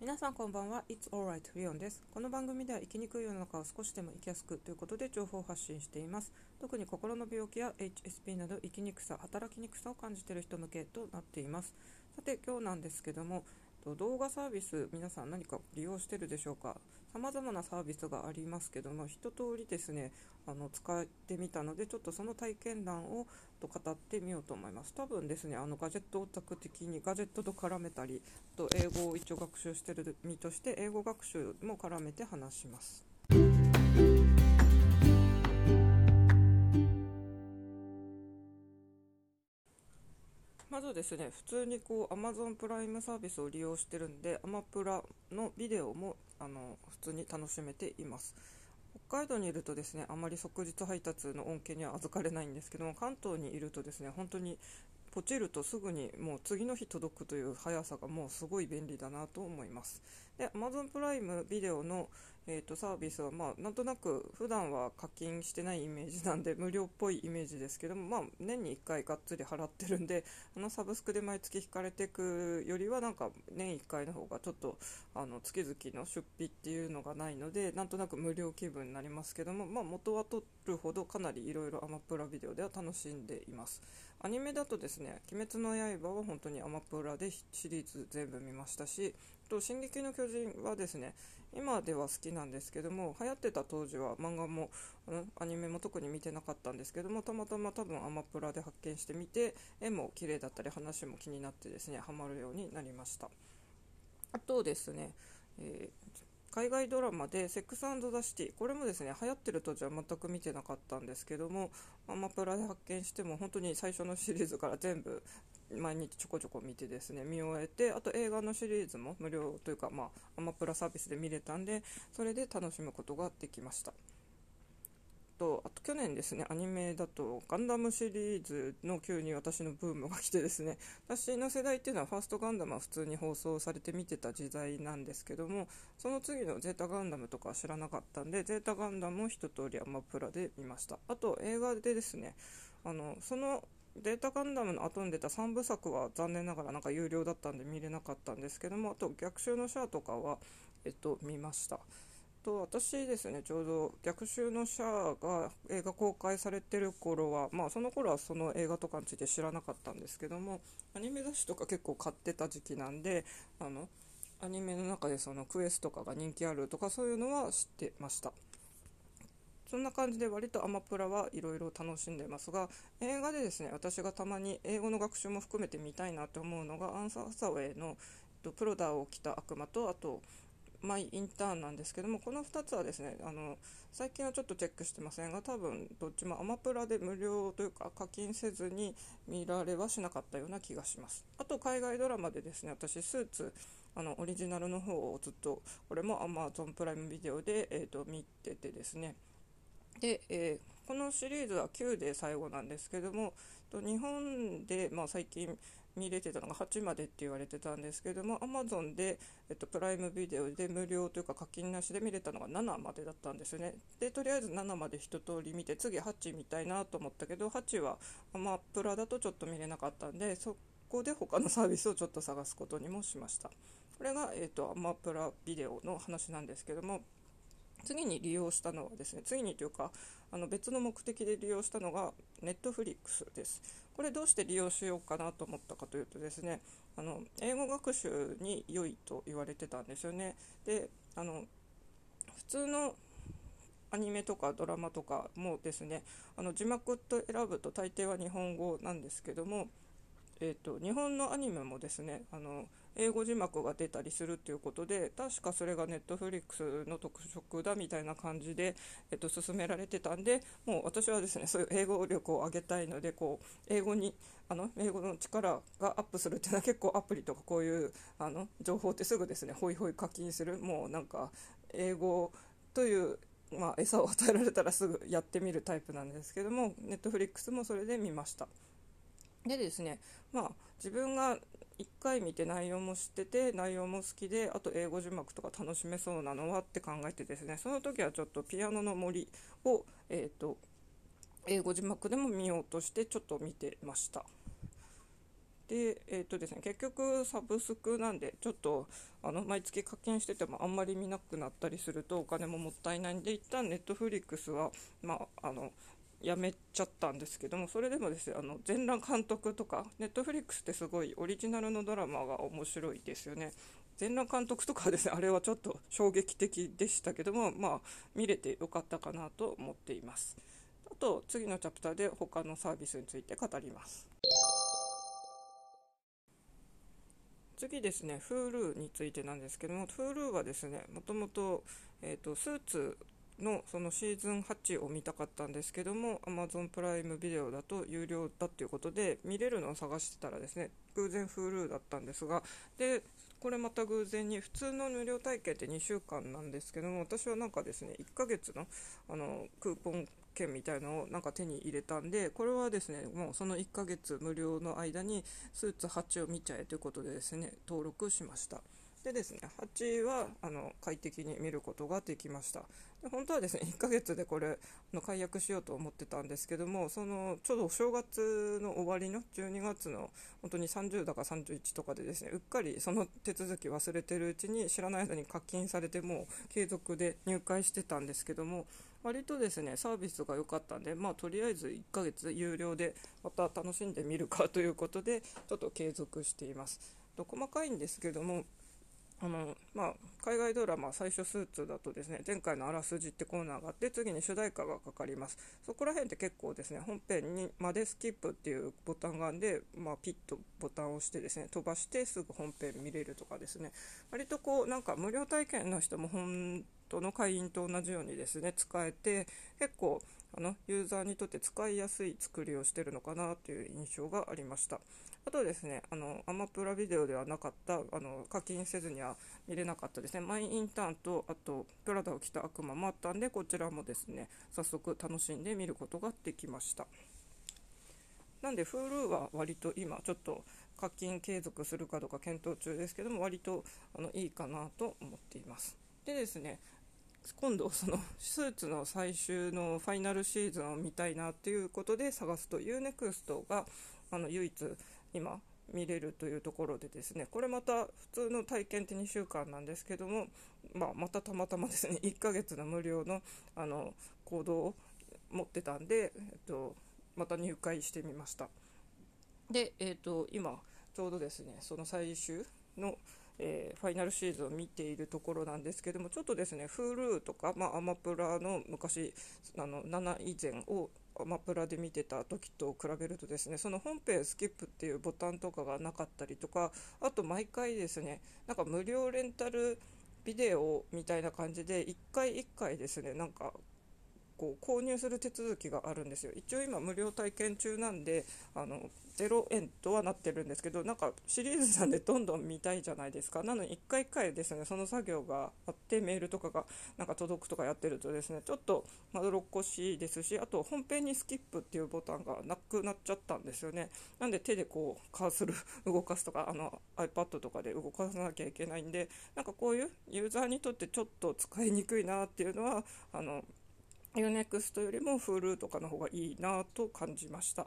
皆さんこんばんは。It's alright リオンです。この番組では生きにくい世の中を少しでも生きやすくということで情報を発信しています。特に心の病気や HSP など生きにくさ働きにくさを感じている人向けとなっています。さて今日なんですけども動画サービス皆さん何か利用してるでしょうか？さまざまなサービスがありますけども一通りですねあの使ってみたのでちょっとその体験談をと語ってみようと思います。多分ですねあのガジェットオタク的にガジェットと絡めたりと英語を一応学習してる身として英語学習も絡めて話します。まずですね、普通にこう Amazon プライムサービスを利用してるんで、アマプラのビデオもあの普通に楽しめています。北海道にいるとですね、あまり即日配達の恩恵には預かれないんですけども、関東にいるとですね、本当にポチるとすぐにもう次の日届くという速さがもうすごい便利だなと思います。で、Amazon プライムビデオのえーと、サービスは、まあ、なんとなく普段は課金してないイメージなんで無料っぽいイメージですけども、まあ、年に1回がっつり払ってるんであのサブスクで毎月引かれていくよりはなんか年1回の方がちょっとあの月々の出費っていうのがないのでなんとなく無料気分になりますけども、まあ、元は取るほどかなりいろいろアマプラビデオでは楽しんでいます。アニメだとですね「鬼滅の刃」は本当にアマプラでシリーズ全部見ましたしと「進撃の巨人」はですね今では好きなんですけども流行ってた当時は漫画もアニメも特に見てなかったんですけどもたまたま多分アマプラで発見してみて絵も綺麗だったり話も気になってですねハマるようになりました。あとですね、えー、海外ドラマで「セックスザ・シティ」これもですね流行ってる当時は全く見てなかったんですけどもアマプラで発見しても本当に最初のシリーズから全部毎日ちょこちょこ見てですね見終えてあと映画のシリーズも無料というか、まあ、アマプラサービスで見れたんでそれで楽しむことができました。とあと去年ですねアニメだとガンダムシリーズの急に私のブームが来てですね 私の世代っていうのはファーストガンダムは普通に放送されて見てた時代なんですけどもその次のゼータガンダムとか知らなかったんでゼータガンダムを一通りアマプラで見ました。あと映画でですねあのそのデータガンダムの後に出た3部作は残念ながらなんか有料だったんで見れなかったんですけどもあと逆襲のシャアとかは、えっと、見ました。と私ですねちょうど逆襲のシャアが映画公開されてる頃はまあその頃はその映画とかについて知らなかったんですけどもアニメ雑誌とか結構買ってた時期なんであのアニメの中でそのクエストとかが人気あるとかそういうのは知ってました。そんな感じで割とアマプラはいろいろ楽しんでますが映画でですね私がたまに英語の学習も含めて見たいなと思うのがアンサー・ハサウェイのプロダーを着た悪魔とあとマイ・インターンなんですけどもこの2つはですねあの最近はちょっとチェックしてませんが多分どっちもアマプラで無料というか課金せずに見られはしなかったような気がします。あと海外ドラマでですね私スーツあのオリジナルの方をずっとこれも Amazon プライムビデオで、えーと見ててですね。で、えー、このシリーズは9で最後なんですけども日本で、まあ、最近見れてたのが8までって言われてたんですけども Amazon で、えっと、プライムビデオで無料というか課金なしで見れたのが7までだったんですね。でとりあえず7まで一通り見て次8見たいなと思ったけど8はアマプラだとちょっと見れなかったんでそこで他のサービスをちょっと探すことにもしました。これが、えっと、アマプラビデオの話なんですけども次に利用したのはですね次にというかあの別の目的で利用したのがネットフリックスです。これどうして利用しようかなと思ったかというとですねあの英語学習に良いと言われてたんですよね。であの普通のアニメとかドラマとかもですねあの字幕と選ぶと大抵は日本語なんですけどもえーと、日本のアニメもですねあの英語字幕が出たりするということで確かそれがネットフリックスの特色だみたいな感じで、えーと、進められてたんでもう私はですねそういう英語力を上げたいのでこう英語にあの英語の力がアップするっていうのは結構アプリとかこういうあの情報ってすぐですねホイホイ課金するもうなんか英語というまあ、餌を与えられたらすぐやってみるタイプなんですけども、ネットフリックスもそれで見ました。でですね、まあ、自分が1回見て内容も知ってて内容も好きであと英語字幕とか楽しめそうなのはって考えてですね。その時はちょっとピアノの森を、えーと、英語字幕でも見ようとしてちょっと見てました。で、えーとですね、結局サブスクなんでちょっとあの毎月課金しててもあんまり見なくなったりするとお金ももったいないんで一旦ネットフリックスは、まあ、あのやめちゃったんですけどもそれでもですねあの全裸監督とかネットフリックスってすごいオリジナルのドラマが面白いですよね。全裸監督とかですねあれはちょっと衝撃的でしたけどもまあ見れてよかったかなと思っています。あと次のチャプターで他のサービスについて語ります。次ですね Hulu についてなんですけども Hulu はですねもともと,、えーと、スーツのそのシーズン8を見たかったんですけども Amazon プライムビデオだと有料だっていうことで見れるのを探してたらですね偶然 Hulu だったんですがでこれまた偶然に普通の無料体験って2週間なんですけども私はなんかですね1ヶ月のあのクーポン券みたいのをなんか手に入れたんでこれはですねもうその1ヶ月無料の間にスーツ8を見ちゃえということでですね登録しました。でですね8はあの快適に見ることができましたで本当はですね1ヶ月でこれの解約しようと思ってたんですけどもそのちょうどお正月の終わりの12月の本当に30だか31とかでですねうっかりその手続き忘れてるうちに知らない間に課金されてもう継続で入会してたんですけども割とですねサービスが良かったんで、まあ、とりあえず1ヶ月有料でまた楽しんでみるかということでちょっと継続しています。と細かいんですけどもあのまあ、海外ドラマ最初スーツだとですね前回のあらすじってコーナーがあって次に主題歌がかかります。そこら辺って結構ですね本編にまでスキップっていうボタンがあるんで、まあ、ピッとボタンを押してですね飛ばしてすぐ本編見れるとかですね。割とこうなんか無料体験の人も本当の会員と同じようにですね使えて結構あのユーザーにとって使いやすい作りをしてるのかなという印象がありました。あとですね、あのアマプラビデオではなかったあの課金せずには見れなかったですね、マイインターンとあとプラダを着た悪魔もあったんで、こちらもですね早速楽しんで見ることができました。なんで Hulu は割と今ちょっと課金継続するかどうか検討中ですけども割とあのいいかなと思っています。でですね今度そのスーツの最終のファイナルシーズンを見たいなということで探すと UNEXT があの唯一今見れるというところでですねこれまた普通の体験って2週間なんですけども、まあ、またたまたまですね 1ヶ月の無料のあの行動を持ってたんで、えっと、また入会してみました。で、えっと、今ちょうどですねその最終のえー、ファイナルシーズンを見ているところなんですけどもちょっとですね Hulu とか、まあ、アマプラの昔あの7以前をアマプラで見てた時と比べるとですねその本編スキップっていうボタンとかがなかったりとかあと毎回ですねなんか無料レンタルビデオみたいな感じで1回1回ですねなんかこう購入する手続きがあるんですよ。一応今無料体験中なんであの0円とはなってるんですけどなんかシリーズなんでどんどん見たいじゃないですか。なのに1回1回ですねその作業があってメールとかがなんか届くとかやってるとですねちょっとまどろっこしいですしあと本編にスキップっていうボタンがなくなっちゃったんですよね。なんで手でこうカーソル動かすとかあの iPad とかで動かさなきゃいけないんでなんかこういうユーザーにとってちょっと使いにくいなっていうのはあの UNEXT よりも Hulu とかの方がいいなと感じました。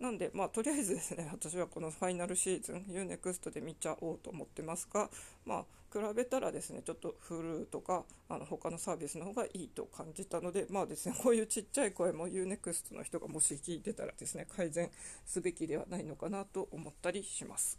なんで、まあ、とりあえずですね、私はこのファイナルシーズン、UNEXT で見ちゃおうと思ってますが、まあ、比べたらですね、ちょっと Hulu とか、あの他のサービスの方がいいと感じたので、まあですね、こういうちっちゃい声も UNEXT の人がもし聞いてたらですね、改善すべきではないのかなと思ったりします。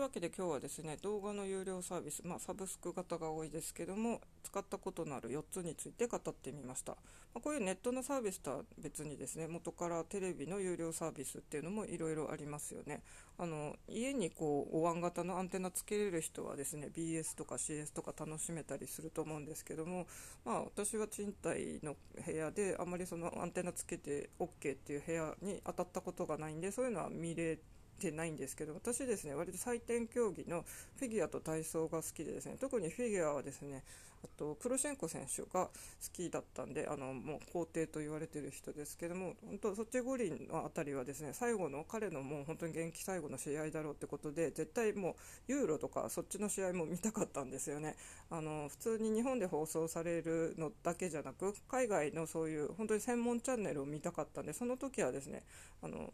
わけで今日はですね動画の有料サービス、まあ、サブスク型が多いですけども使ったことのある4つについて語ってみました、まあ、こういうネットのサービスとは別にですね元からテレビの有料サービスっていうのもいろいろありますよね。あの家にこうお椀型のアンテナつけれる人はですね BS とか CS とか楽しめたりすると思うんですけども、まあ、私は賃貸の部屋であまりそのアンテナつけて OK っていう部屋に当たったことがないんでそういうのは見れててないんですけど私ですね割と採点競技のフィギュアと体操が好きでですね特にフィギュアはですねあとプロシェンコ選手が好きだったんであのもう皇帝と言われてる人ですけども本当ソチ五輪の辺りはですね最後の彼のもう本当に現役最後の試合だろうってことで絶対もうユーロとかそっちの試合も見たかったんですよね。あの普通に日本で放送されるのだけじゃなく海外のそういう本当に専門チャンネルを見たかったんでその時はですねあの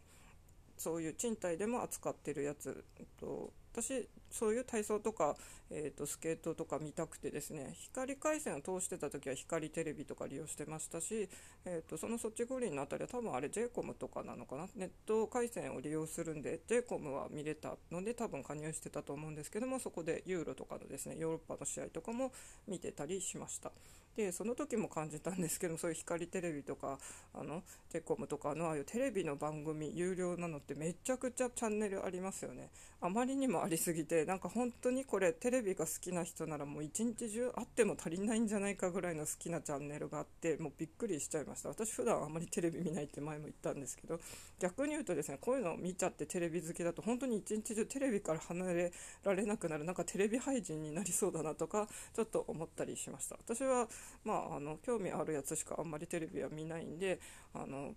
そういう賃貸でも扱ってるやつと私そういう体操とか、えーと、スケートとか見たくてですね光回線を通してた時は光テレビとか利用してましたし、えーと、そのソチ五輪の辺りは多分あれ j コムとかなのかな？ネット回線を利用するんで j コムは見れたので多分加入してたと思うんですけどもそこでユーロとかのですねヨーロッパの試合とかも見てたりしました。でその時も感じたんですけどそういう光テレビとかあのテコムとかのああいうテレビの番組有料なのってめちゃくちゃチャンネルありますよねあまりにもありすぎてなんか本当にこれテレビが好きな人ならもう一日中あっても足りないんじゃないかぐらいの好きなチャンネルがあってもうびっくりしちゃいました。私普段あまりテレビ見ないって前も言ったんですけど逆に言うとですねこういうのを見ちゃってテレビ好きだと本当に一日中テレビから離れられなくなるなんかテレビ廃人になりそうだなとかちょっと思ったりしました。私はまああの興味あるやつしかあんまりテレビは見ないんであの、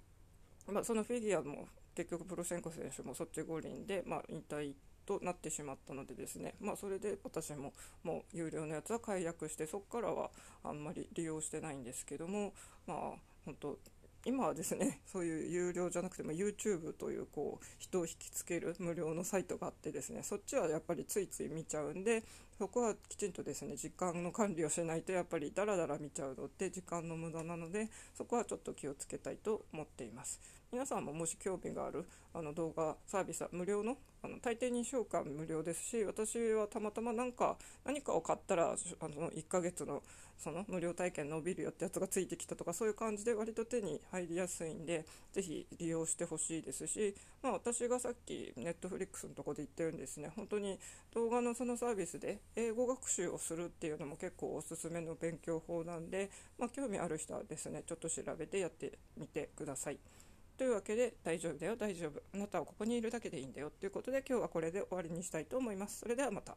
まあ、そのフィギュアも結局プロシェンコ選手もそっち五輪で、まあ、引退となってしまったのでですね、まあ、それで私ももう有料のやつは解約してそこからはあんまり利用してないんですけどもまあ本当今はですね そういう有料じゃなくても YouTube というこう人を引きつける無料のサイトがあってですねそっちはやっぱりついつい見ちゃうんでそこはきちんとですね時間の管理をしないとやっぱりダラダラ見ちゃうのって時間の無駄なのでそこはちょっと気をつけたいと思っています。皆さんももし興味があるあの動画サービスは無料のあの大抵2週間無料ですし私はたまたま何か何かを買ったらあの1ヶ月のその無料体験伸びるよってやつがついてきたとかそういう感じで割と手に入りやすいんでぜひ利用してほしいですし、まあ、私がさっきネットフリックスのとこで言ってるんですね本当に動画のそのサービスで英語学習をするっていうのも結構おすすめの勉強法なんで、まあ、興味ある人はですねちょっと調べてやってみてください。というわけで大丈夫だよ大丈夫あなたはここにいるだけでいいんだよということで今日はこれで終わりにしたいと思います。それではまた。